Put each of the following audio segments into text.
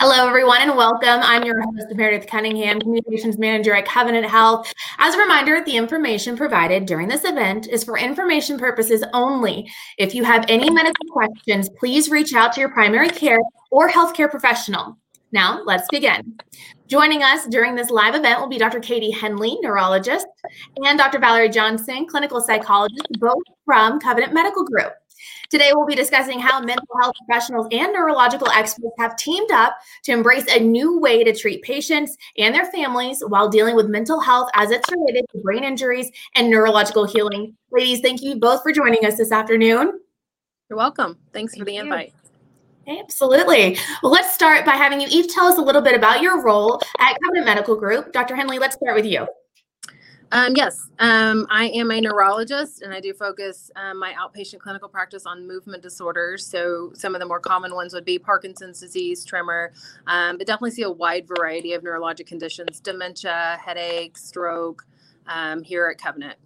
Hello, everyone, and welcome. I'm your host, Meredith Cunningham, Communications Manager at Covenant Health. As a reminder, the information provided during this event is for information purposes only. If you have any medical questions, please reach out to your primary care or healthcare professional. Now, let's begin. Joining us during this live event will be Dr. Katie Hendley, neurologist, and Dr. Valeria Johnson, clinical psychologist, both from Covenant Medical Group. Today, we'll be discussing how mental health professionals and neurological experts have teamed up to embrace a new way to treat patients and their families while dealing with mental health as it's related to brain injuries and neurological healing. Ladies, thank you both for joining us this afternoon. You're welcome. Thanks thank for the invite. Absolutely. Well, let's start by having you each tell us a little bit about your role at Covenant Medical Group. Dr. Hendley, let's start with you. Um, yes, um, I am a neurologist and I do focus um, my outpatient clinical practice on movement disorders. So, some of the more common ones would be Parkinson's disease, tremor, um, but definitely see a wide variety of neurologic conditions dementia, headache, stroke um, here at Covenant.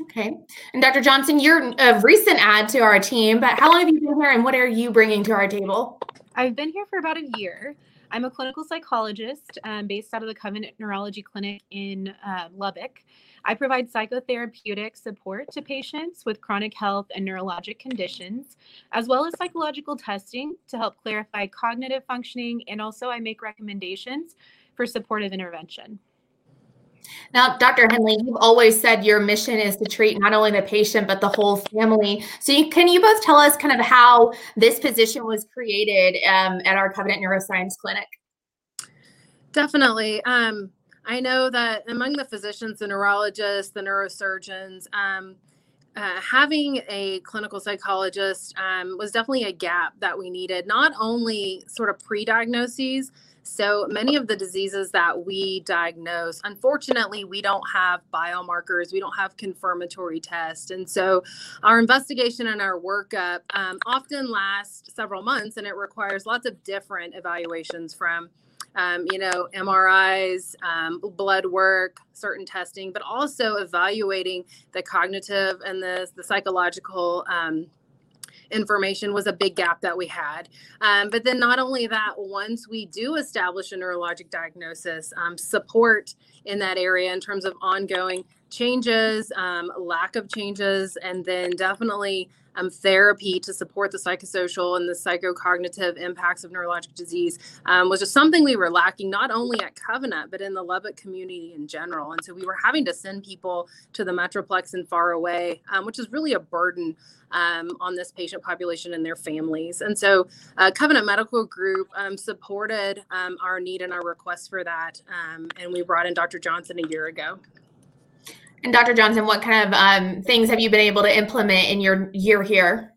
Okay. And Dr. Johnson, you're a recent add to our team, but how long have you been here and what are you bringing to our table? I've been here for about a year. I'm a clinical psychologist um, based out of the Covenant Neurology Clinic in uh, Lubbock. I provide psychotherapeutic support to patients with chronic health and neurologic conditions, as well as psychological testing to help clarify cognitive functioning. And also, I make recommendations for supportive intervention. Now, Dr. Hendley, you've always said your mission is to treat not only the patient, but the whole family. So, you, can you both tell us kind of how this position was created um, at our Covenant Neuroscience Clinic? Definitely. Um, I know that among the physicians, the neurologists, the neurosurgeons, um, uh, having a clinical psychologist um, was definitely a gap that we needed, not only sort of pre diagnoses, so many of the diseases that we diagnose, unfortunately, we don't have biomarkers, we don't have confirmatory tests. And so our investigation and our workup um, often lasts several months and it requires lots of different evaluations from. Um, you know, MRIs, um, blood work, certain testing, but also evaluating the cognitive and the, the psychological um, information was a big gap that we had. Um, but then, not only that, once we do establish a neurologic diagnosis, um, support in that area in terms of ongoing changes, um, lack of changes, and then definitely um, therapy to support the psychosocial and the psychocognitive impacts of neurologic disease um, was just something we were lacking, not only at Covenant, but in the Lubbock community in general. And so we were having to send people to the Metroplex and far away, um, which is really a burden um, on this patient population and their families. And so uh, Covenant Medical Group um, supported um, our need and our request for that. and we brought in Dr. Johnson a year ago. And Dr. Johnson, what kind of um, things have you been able to implement in your year here?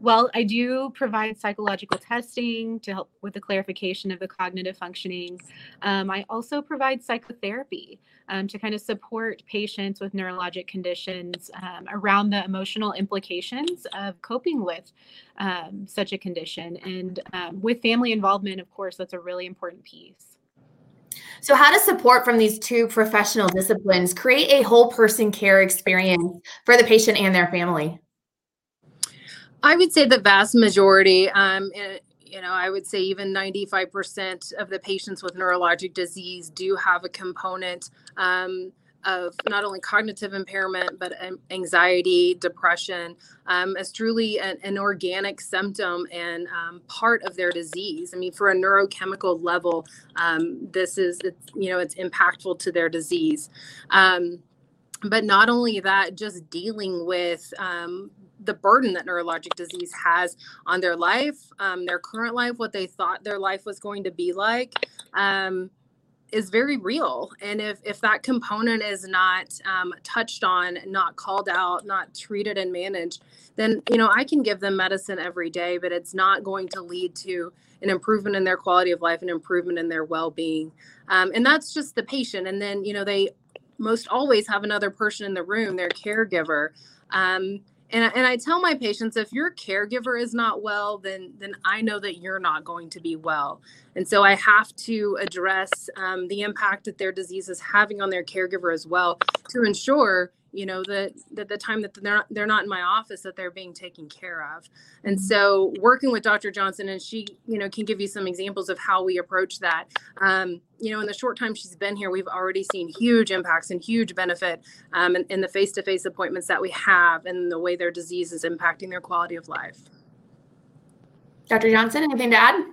Well, I do provide psychological testing to help with the clarification of the cognitive functioning. Um, I also provide psychotherapy um, to kind of support patients with neurologic conditions um, around the emotional implications of coping with um, such a condition. And um, with family involvement, of course, that's a really important piece. So, how does support from these two professional disciplines create a whole person care experience for the patient and their family? I would say the vast majority, um, eh, you know, I would say even 95% of the patients with neurologic disease do have a component um, of not only cognitive impairment but anxiety depression um, as truly an, an, organic symptom and um, part of their disease. I mean for a neurochemical level um, this is it's, you know it's impactful to their disease. Um, but not only that just dealing with um, the burden that neurologic disease has on their life um, their current life what they thought their life was going to be like is very real. And if if that component is not um, touched on not called out not treated and managed then you know i can give them medicine every day but it's not going to lead to an improvement in their quality of life an improvement in their well-being. Um, and that's just the patient. And then you know they most always have another person in the room their caregiver. Um, and, and I tell my patients if your caregiver is not well, then then I know that you're not going to be well. And so I have to address um, the impact that their disease is having on their caregiver as well to ensure you know that that the time that they're not, they're not in my office that they're being taken care of. And mm-hmm. so working with dr johnson and she you know can give you some examples of how we approach that. Um, you know in the short time she's been here we've already seen huge impacts and huge benefit um, in, in the face-to-face appointments that we have and the way their disease is impacting their quality of life. Dr johnson anything to add?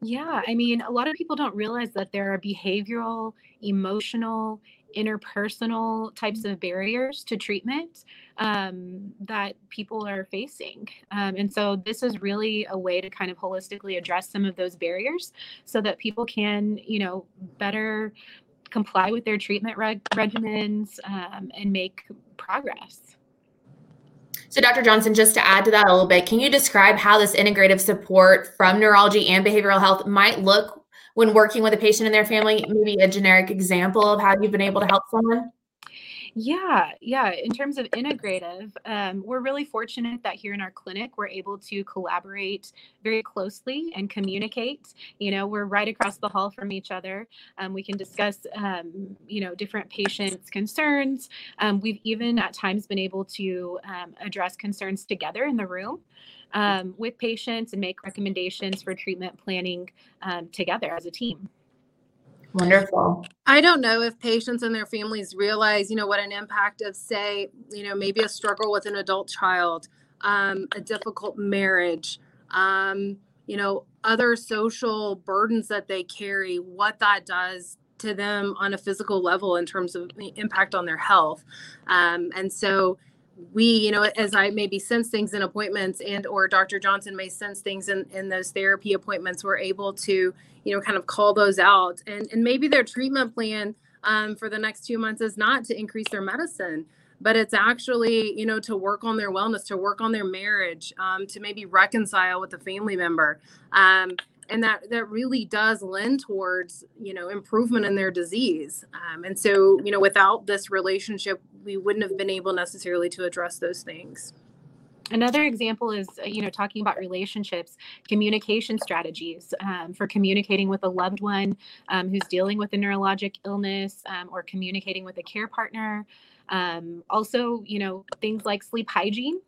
Yeah, I mean, a lot of people don't realize that there are behavioral, emotional, interpersonal types of barriers to treatment um, that people are facing. Um, and so this is really a way to kind of holistically address some of those barriers so that people can, you know, better comply with their treatment reg- regimens um, and make progress. So, Dr. Johnson, just to add to that a little bit, can you describe how this integrative support from neurology and behavioral health might look when working with a patient and their family, maybe a generic example of how you've been able to help someone? Yeah, yeah. In terms of integrative, um, we're really fortunate that here in our clinic, we're able to collaborate very closely and communicate. You know, we're right across the hall from each other. Um, we can discuss, um, you know, different patients' concerns. Um, we've even at times been able to um, address concerns together in the room um, with patients and make recommendations for treatment planning together as a team. Wonderful. I don't know if patients and their families realize, you know, what an impact of, say, you know, maybe a struggle with an adult child, um, a difficult marriage, um, you know, other social burdens that they carry, what that does to them on a physical level in terms of the impact on their health. Um, and so, we you know as i maybe sense things in appointments and or dr johnson may sense things in in those therapy appointments we're able to you know kind of call those out. And and maybe their treatment plan um, for the next two months is not to increase their medicine but it's actually you know to work on their wellness to work on their marriage um, to maybe reconcile with a family member. Um, and that that really does lend towards you know improvement in their disease. Um, and so you know without this relationship we wouldn't have been able necessarily to address those things another example is uh, you know talking about relationships communication strategies um, for communicating with a loved one um, who's dealing with a neurologic illness um, or communicating with a care partner um, also you know things like sleep hygiene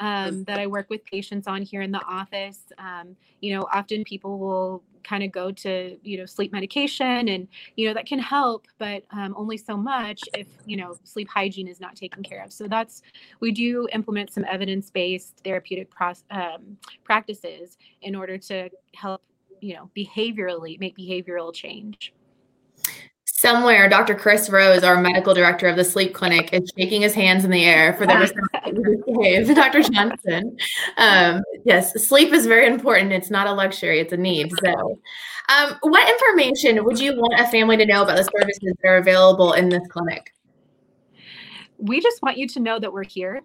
um, that I work with patients on here in the office. Um, you know, often people will kind of go to, you know, sleep medication and, you know, that can help, but um, only so much if, you know, sleep hygiene is not taken care of. So that's, we do implement some evidence based therapeutic process, um, practices in order to help, you know, behaviorally make behavioral change somewhere Dr. Chris Rose, our medical director of the sleep clinic, is shaking his hands in the air for the Dr. Johnson. Um, yes, sleep is very important. It's not a luxury, it's a need. So, um, what information would you want a family to know about the services that are available in this clinic? We just want you to know that we're here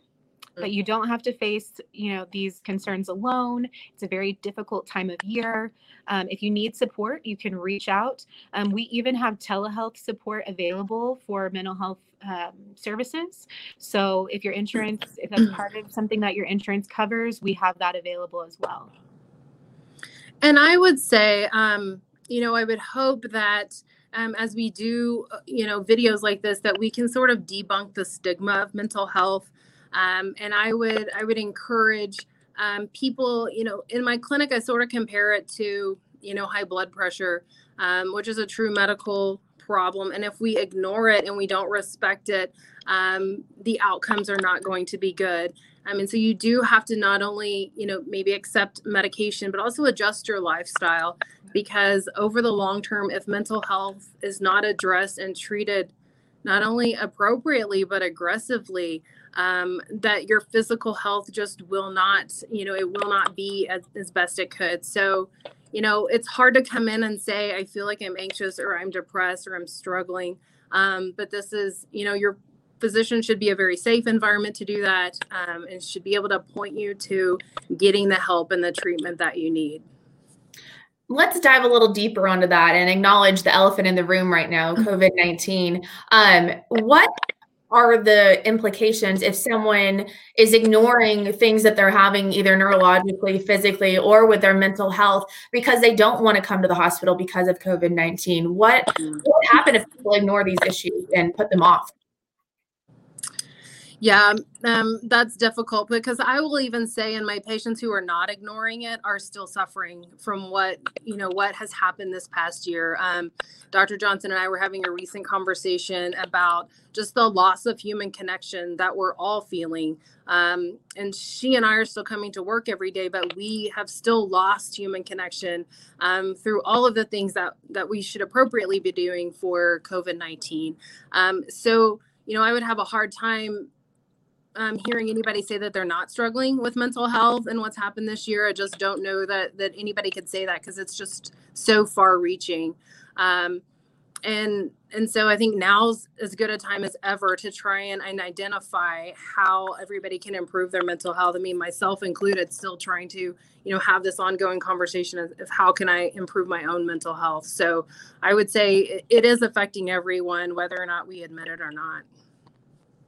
but you don't have to face you know these concerns alone. It's a very difficult time of year. Um, if you need support you can reach out. Um, we even have telehealth support available for mental health um, services. So if your insurance if that's part of something that your insurance covers we have that available as well. And i would say um, you know i would hope that um, as we do uh, you know videos like this that we can sort of debunk the stigma of mental health um, and I would I would encourage um, people, you know, in my clinic, I sort of compare it to, you know, high blood pressure, um, which is a true medical problem. And if we ignore it and we don't respect it, um, the outcomes are not going to be good. I mean, so you do have to not only, you know, maybe accept medication, but also adjust your lifestyle because over the long term, if mental health is not addressed and treated not only appropriately, but aggressively, um, that your physical health just will not, you know, it will not be as, as best it could. So, you know, it's hard to come in and say, I feel like I'm anxious or I'm depressed or I'm struggling. Um, but this is, you know, your physician should be a very safe environment to do that um, and should be able to point you to getting the help and the treatment that you need let's dive a little deeper onto that and acknowledge the elephant in the room right now covid-19 um, what are the implications if someone is ignoring things that they're having either neurologically, physically, or with their mental health because they don't want to come to the hospital because of COVID 19? What, mm. what would happen if people ignore these issues and put them off? Yeah, um, that's difficult because I will even say, and my patients who are not ignoring it are still suffering from what you know what has happened this past year. Um, Dr. Johnson and I were having a recent conversation about just the loss of human connection that we're all feeling. Um, and she and I are still coming to work every day, but we have still lost human connection um, through all of the things that that we should appropriately be doing for COVID nineteen. Um, so you know, I would have a hard time um, hearing anybody say that they're not struggling with mental health and what's happened this year. I just don't know that that anybody could say that because it's just so far reaching. Um, and and so I think now's as good a time as ever to try and, and identify how everybody can improve their mental health. I mean, myself included, still trying to you know have this ongoing conversation of, of how can I improve my own mental health. So I would say it, it is affecting everyone, whether or not we admit it or not.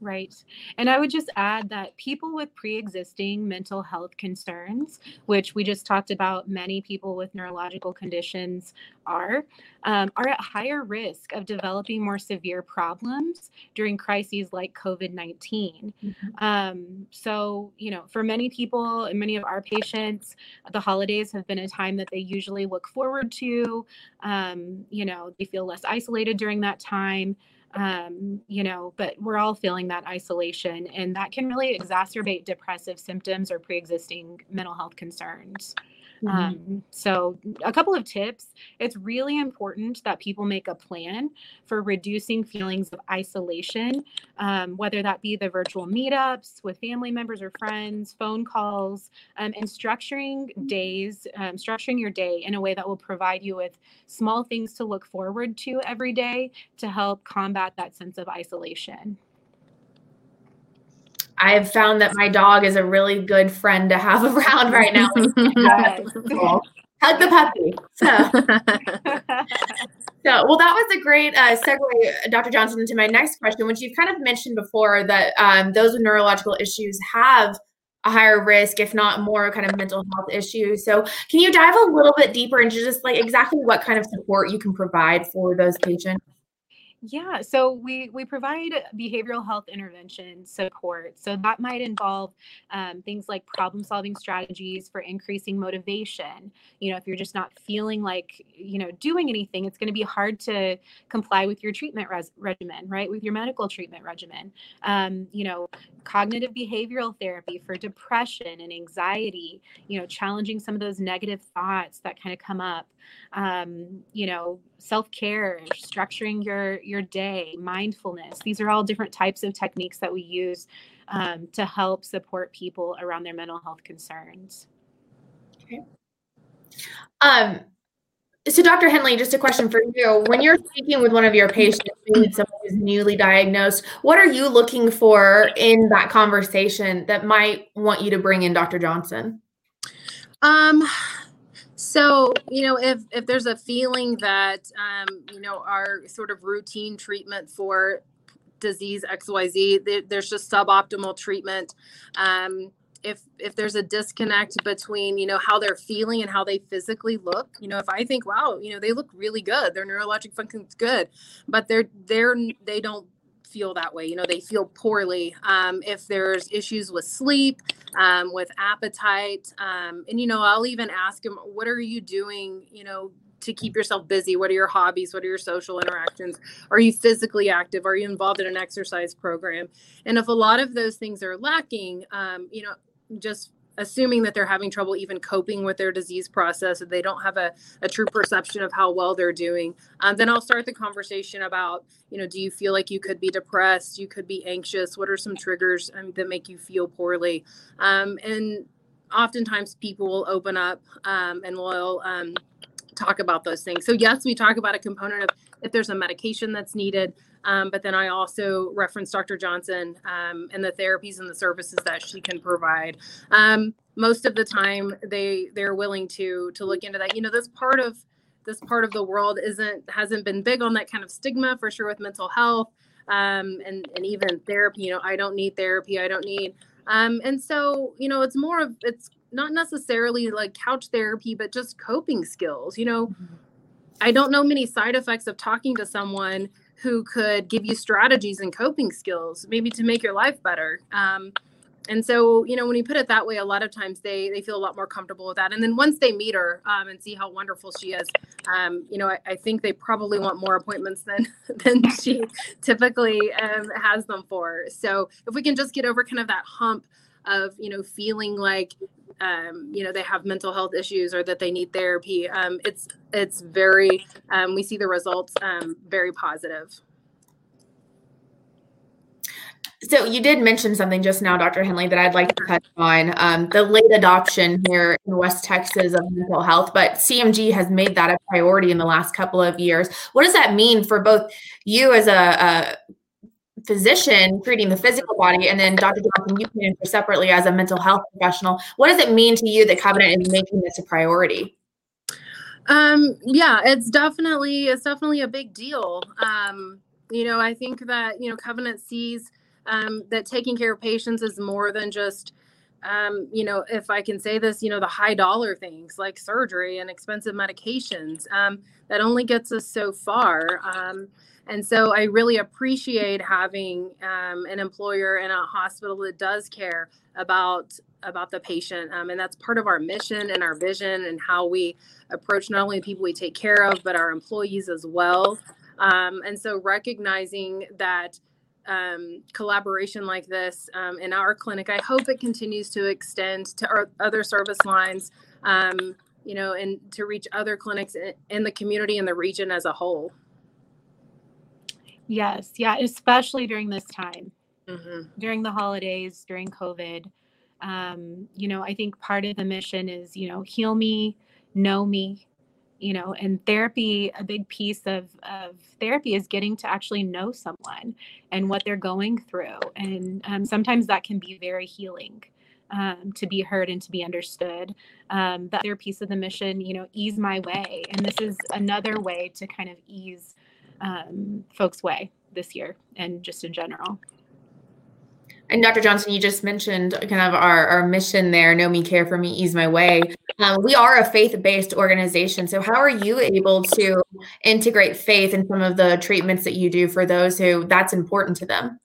Right. And I would just add that people with pre existing mental health concerns, which we just talked about, many people with neurological conditions are, um, are at higher risk of developing more severe problems during crises like COVID 19. Mm-hmm. Um, so, you know, for many people and many of our patients, the holidays have been a time that they usually look forward to. Um, you know, they feel less isolated during that time um, you know, but we're all feeling that isolation, and that can really exacerbate depressive symptoms or pre existing mental health concerns. Mm-hmm. Um, so, a couple of tips. It's really important that people make a plan for reducing feelings of isolation, um, whether that be the virtual meetups with family members or friends, phone calls, um, and structuring days, um, structuring your day in a way that will provide you with small things to look forward to every day to help combat that sense of isolation. I've found that my dog is a really good friend to have around right now. Hug the puppy. So, so well, that was a great uh, segue, Dr. Johnson, into my next question, which you've kind of mentioned before that um, those with neurological issues have a higher risk, if not more, kind of mental health issues. So, can you dive a little bit deeper into just like exactly what kind of support you can provide for those patients? Yeah, so we we provide behavioral health intervention support. So that might involve um, things like problem solving strategies for increasing motivation. You know, if you're just not feeling like you know doing anything, it's going to be hard to comply with your treatment res- regimen, right? With your medical treatment regimen. Um, you know, cognitive behavioral therapy for depression and anxiety. You know, challenging some of those negative thoughts that kind of come up um, you know self-care structuring your your day mindfulness. These are all different types of techniques that we use um, to help support people around their mental health concerns. Okay. Um so dr hendley just a question for you. When you're speaking with one of your patients someone who's newly diagnosed what are you looking for in that conversation that might want you to bring in dr johnson? Um so, you know, if if there's a feeling that um, you know our sort of routine treatment for disease XYZ, there's just suboptimal treatment. Um, if if there's a disconnect between you know how they're feeling and how they physically look you know if i think wow you know they look really good their neurologic function's good but they're they're they don't feel that way. You know, they feel poorly. Um, if there's issues with sleep, um, with appetite, um, and you know, I'll even ask them, "What are you doing?" You know, to keep yourself busy? What are your hobbies? What are your social interactions? Are you physically active? Are you involved in an exercise program? And if a lot of those things are lacking, um, you know, just assuming that they're having trouble even coping with their disease process, that they don't have a, a true perception of how well they're doing, um, then I'll start the conversation about, you know, do you feel like you could be depressed? You could be anxious. What are some triggers um, that make you feel poorly? Um, and oftentimes people will open up um, and will um, talk about those things. So, yes, we talk about a component of if there's a medication that's needed. Um, but then I also reference Dr. Johnson um, and the therapies and the services that she can provide. Um, most of the time, they they're willing to to look into that. You know, this part of this part of the world isn't hasn't been big on that kind of stigma for sure with mental health um, and and even therapy. You know, I don't need therapy. I don't need. Um, and so you know, it's more of it's not necessarily like couch therapy, but just coping skills. You know. Mm-hmm I don't know many side effects of talking to someone who could give you strategies and coping skills, maybe to make your life better. Um, and so you know when you put it that way a lot of times they they feel a lot more comfortable with that and then once they meet her um, and see how wonderful she is um, you know I, I, think they probably want more appointments than than she typically um, has them for so if we can just get over kind of that hump of you know feeling like um, you know they have mental health issues or that they need therapy um, it's it's very um, we see the results very positive so you did mention something just now, Dr. Hendley, that I'd like to touch on um, the late adoption here in West Texas of mental health. But CMG has made that a priority in the last couple of years. What does that mean for both you as a, a physician treating the physical body, and then Dr. Johnson, you can answer separately as a mental health professional? What does it mean to you that Covenant is making this a priority? Um, yeah, it's definitely it's definitely a big deal. Um, you know, I think that you know Covenant sees um, that taking care of patients is more than just um, you know, if I can say this, you know, the high dollar things like surgery and expensive medications, um, that only gets us so far. Um, and so I really appreciate having um, an employer and a hospital that does care about about the patient. Um, and that's part of our mission and our vision and how we approach not only the people we take care of, but our employees as well. Um, and so recognizing that um, collaboration like this um, in our clinic. I hope it continues to extend to our other service lines, um, you know, and to reach other clinics in the community and the region as a whole. Yes, yeah, especially during this time, mm-hmm. during the holidays, during COVID. Um, you know, I think part of the mission is, you know, heal me, know me, you know and therapy a big piece of, of therapy is getting to actually know someone and what they're going through and um, sometimes that can be very healing um, to be heard and to be understood um, the other piece of the mission you know ease my way and this is another way to kind of ease um, folks way this year and just in general and Dr. Johnson, you just mentioned kind of our, our mission there, Know Me, Care for Me, Ease My Way. Um, we are a faith based organization. So, how are you able to integrate faith in some of the treatments that you do for those who that's important to them?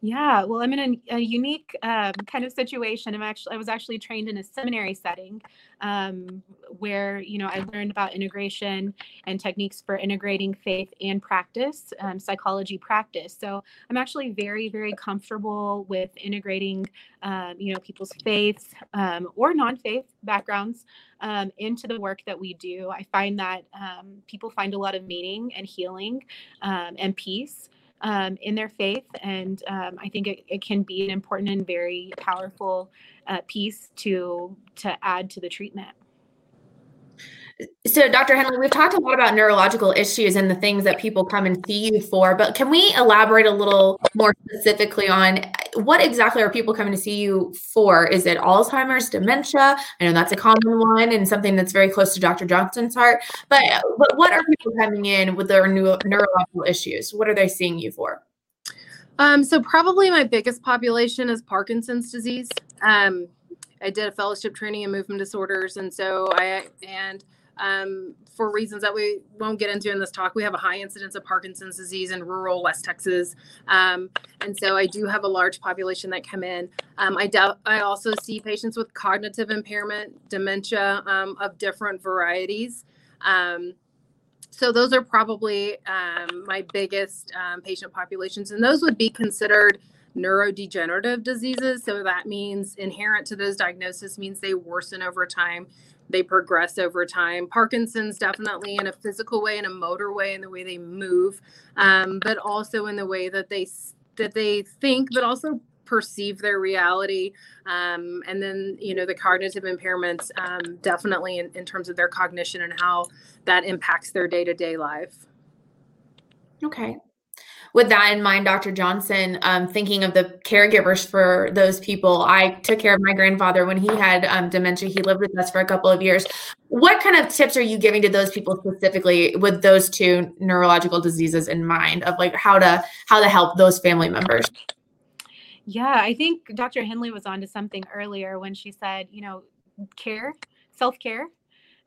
Yeah, well, I'm in a, a unique um, kind of situation. I'm actually I was actually trained in a seminary setting um, where you know I learned about integration and techniques for integrating faith and practice, um, psychology practice. So I'm actually very very comfortable with integrating um, you know people's faiths um, or non-faith backgrounds um, into the work that we do. I find that people find a lot of meaning and healing and peace um, in their faith. And um, I think it, it, can be an important and very powerful uh, piece to to add to the treatment. So, Dr. Hendley, we've talked a lot about neurological issues and the things that people come and see you for, but can we elaborate a little more specifically on what exactly are people coming to see you for? Is it Alzheimer's, dementia? I know that's a common one and something that's very close to Dr. Johnson's heart, but, but what are people coming in with their neurological issues? What are they seeing you for? Um, so, probably my biggest population is Parkinson's disease. Um, I did a fellowship training in movement disorders, and so I and um, for reasons that we won't get into in this talk, we have a high incidence of Parkinson's disease in rural West Texas. Um, and so I do have a large population that come in. Um, I, I also see patients with cognitive impairment, dementia um, of different varieties. Um, so those are probably um, my biggest patient populations, and those would be considered neurodegenerative diseases. So that means inherent to those diagnoses means they worsen over time they progress over time. Parkinson's definitely in a physical way, in a motor way, in the way they move, um, but also in the way that they that they think, but also perceive their reality. Um, and then, you know, the cognitive impairments um, definitely in, in terms of their cognition and how that impacts their day to day life. Okay with that in mind, Dr. Johnson, um, thinking of the caregivers for those people, I took care of my grandfather when he had um, dementia. He lived with us for a couple of years. What kind of tips are you giving to those people specifically with those two neurological diseases in mind of like how to how to help those family members? Yeah, I think Dr. Hendley was on to something earlier when she said, you know, care, self care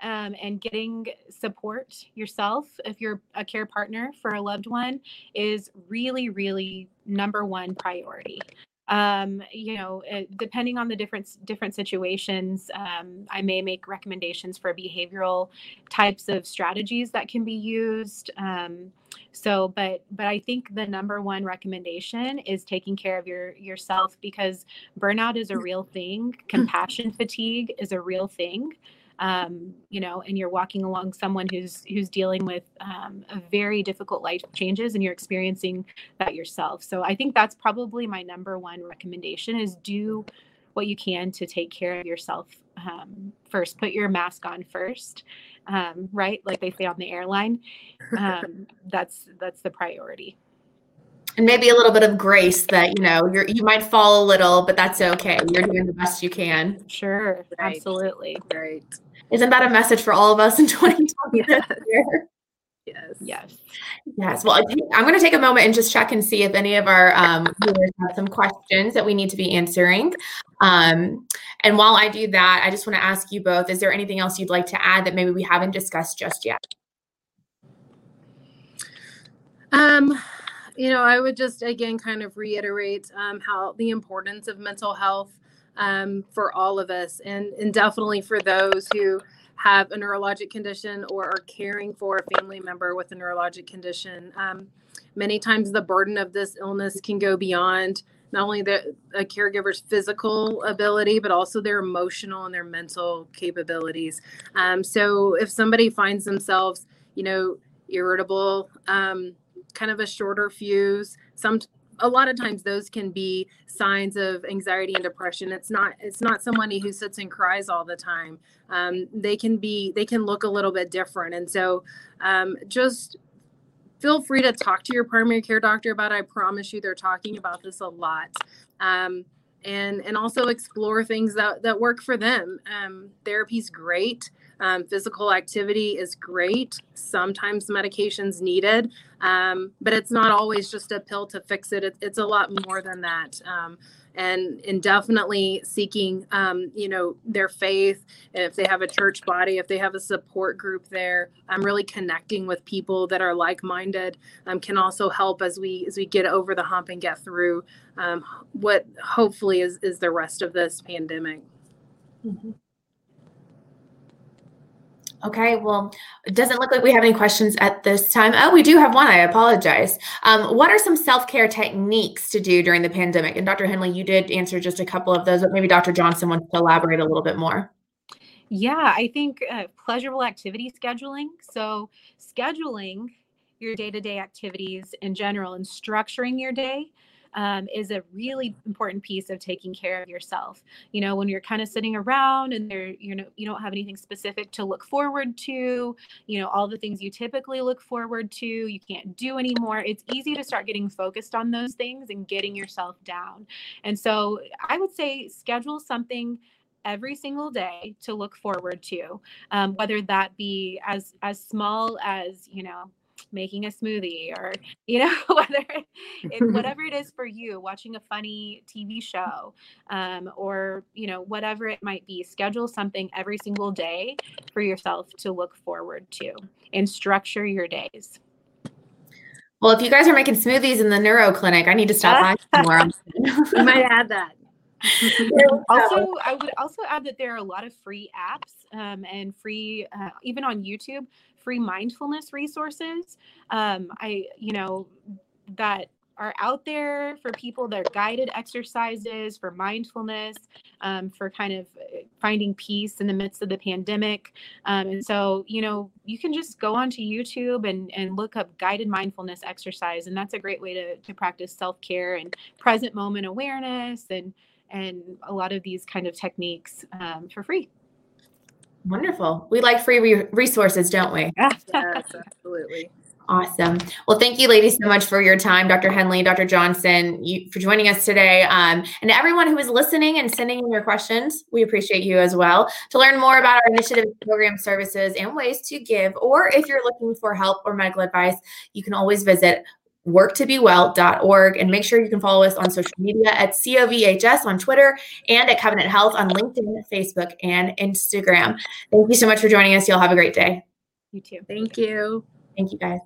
um, and getting support yourself if you're a care partner for a loved one is really, really number one priority. Um, you know, it, depending on the different different situations, um, I may make recommendations for behavioral types of strategies that can be used. Um, so, but but I think the number one recommendation is taking care of your yourself because burnout is a real thing. Compassion fatigue is a real thing um, you know, and you're walking along someone who's who's dealing with um, a very difficult life changes, and you're experiencing that yourself. So I think that's probably my number one recommendation: is do what you can to take care of yourself um, first. Put your mask on first, um, right? Like they say on the airline. Um, that's that's the priority and maybe a little bit of grace that you know you're you might fall a little but that's okay you're doing the best you can sure right. absolutely right isn't that a message for all of us in 2020 yes. Yes. Yes. Yes. Well i'm going to take a moment and just check and see if any of our um, viewers have some questions that we need to be answering. Um, and while i do that i just want to ask you both is there anything else you'd like to add that maybe we haven't discussed just yet? Um you know, I would just again kind of reiterate um, how the importance of mental health um, for all of us, and and definitely for those who have a neurologic condition or are caring for a family member with a neurologic condition. Um, many times, the burden of this illness can go beyond not only the a caregiver's physical ability, but also their emotional and their mental capabilities. Um, so, if somebody finds themselves, you know, irritable, um, kind of a shorter fuse some a lot of times those can be signs of anxiety and depression. It's not it's not somebody who sits and cries all the time. Um, they can be they can look a little bit different. And so um, just feel free to talk to your primary care doctor about it. i promise you they're talking about this a lot. Um, and and also explore things that that work for them. Um, therapy's great um, physical activity is great. Sometimes medication's needed, um, but it's not always just a pill to fix it. it it's a lot more than that. Um, and and definitely seeking, um, you know, their faith. If they have a church body, if they have a support group there, I'm really connecting with people that are like-minded um, can also help as we as we get over the hump and get through um, what hopefully is is the rest of this pandemic. Mm-hmm. Okay, well, it doesn't look like we have any questions at this time. Oh, we do have one. I apologize. Um, what are some self care techniques to do during the pandemic? And Dr. Hendley, you did answer just a couple of those, but maybe Dr. Johnson wants to elaborate a little bit more. Yeah, I think uh, pleasurable activity scheduling. So, scheduling your day to day activities in general and structuring your day um, is a really important piece of taking care of yourself. You know, when you're kind of sitting around and there, you know, you don't have anything specific to look forward to, you know, all the things you typically look forward to, you can't do anymore. It's easy to start getting focused on those things and getting yourself down. And so I would say schedule something every single day to look forward to um, whether that be as as small as you know making a smoothie or you know whether it, whatever it is for you watching a funny tv show um, or you know whatever it might be schedule something every single day for yourself to look forward to and structure your days. Well if you guys are making smoothies in the neuro clinic i need to stop by more you might add that. Also i would also add that there are a lot of free apps um, and free uh, even on youtube free mindfulness resources. Um, I, you know, that are out there for people that are guided exercises for mindfulness, um, for kind of uh, finding peace in the midst of the pandemic. Um, and so, you know, you can just go onto YouTube and, and look up guided mindfulness exercise. And that's a great way to, to practice self care and present moment awareness and, and a lot of these kind of techniques um, for free. Wonderful. We like free re- resources, don't we? yes, absolutely. Awesome. Well, thank you, ladies, so much for your time, Dr. Hendley, Dr. Johnson, you, for joining us today. Um, and to everyone who is listening and sending in your questions, we appreciate you as well. To learn more about our initiative, program services, and ways to give, or if you're looking for help or medical advice, you can always visit worktobewell.org. And make sure you can follow us on social media at COVHS on Twitter and at Covenant Health on LinkedIn, Facebook, and Instagram. Thank you so much for joining us. Y'all have a great day. You too. Thank you. Thank you, guys.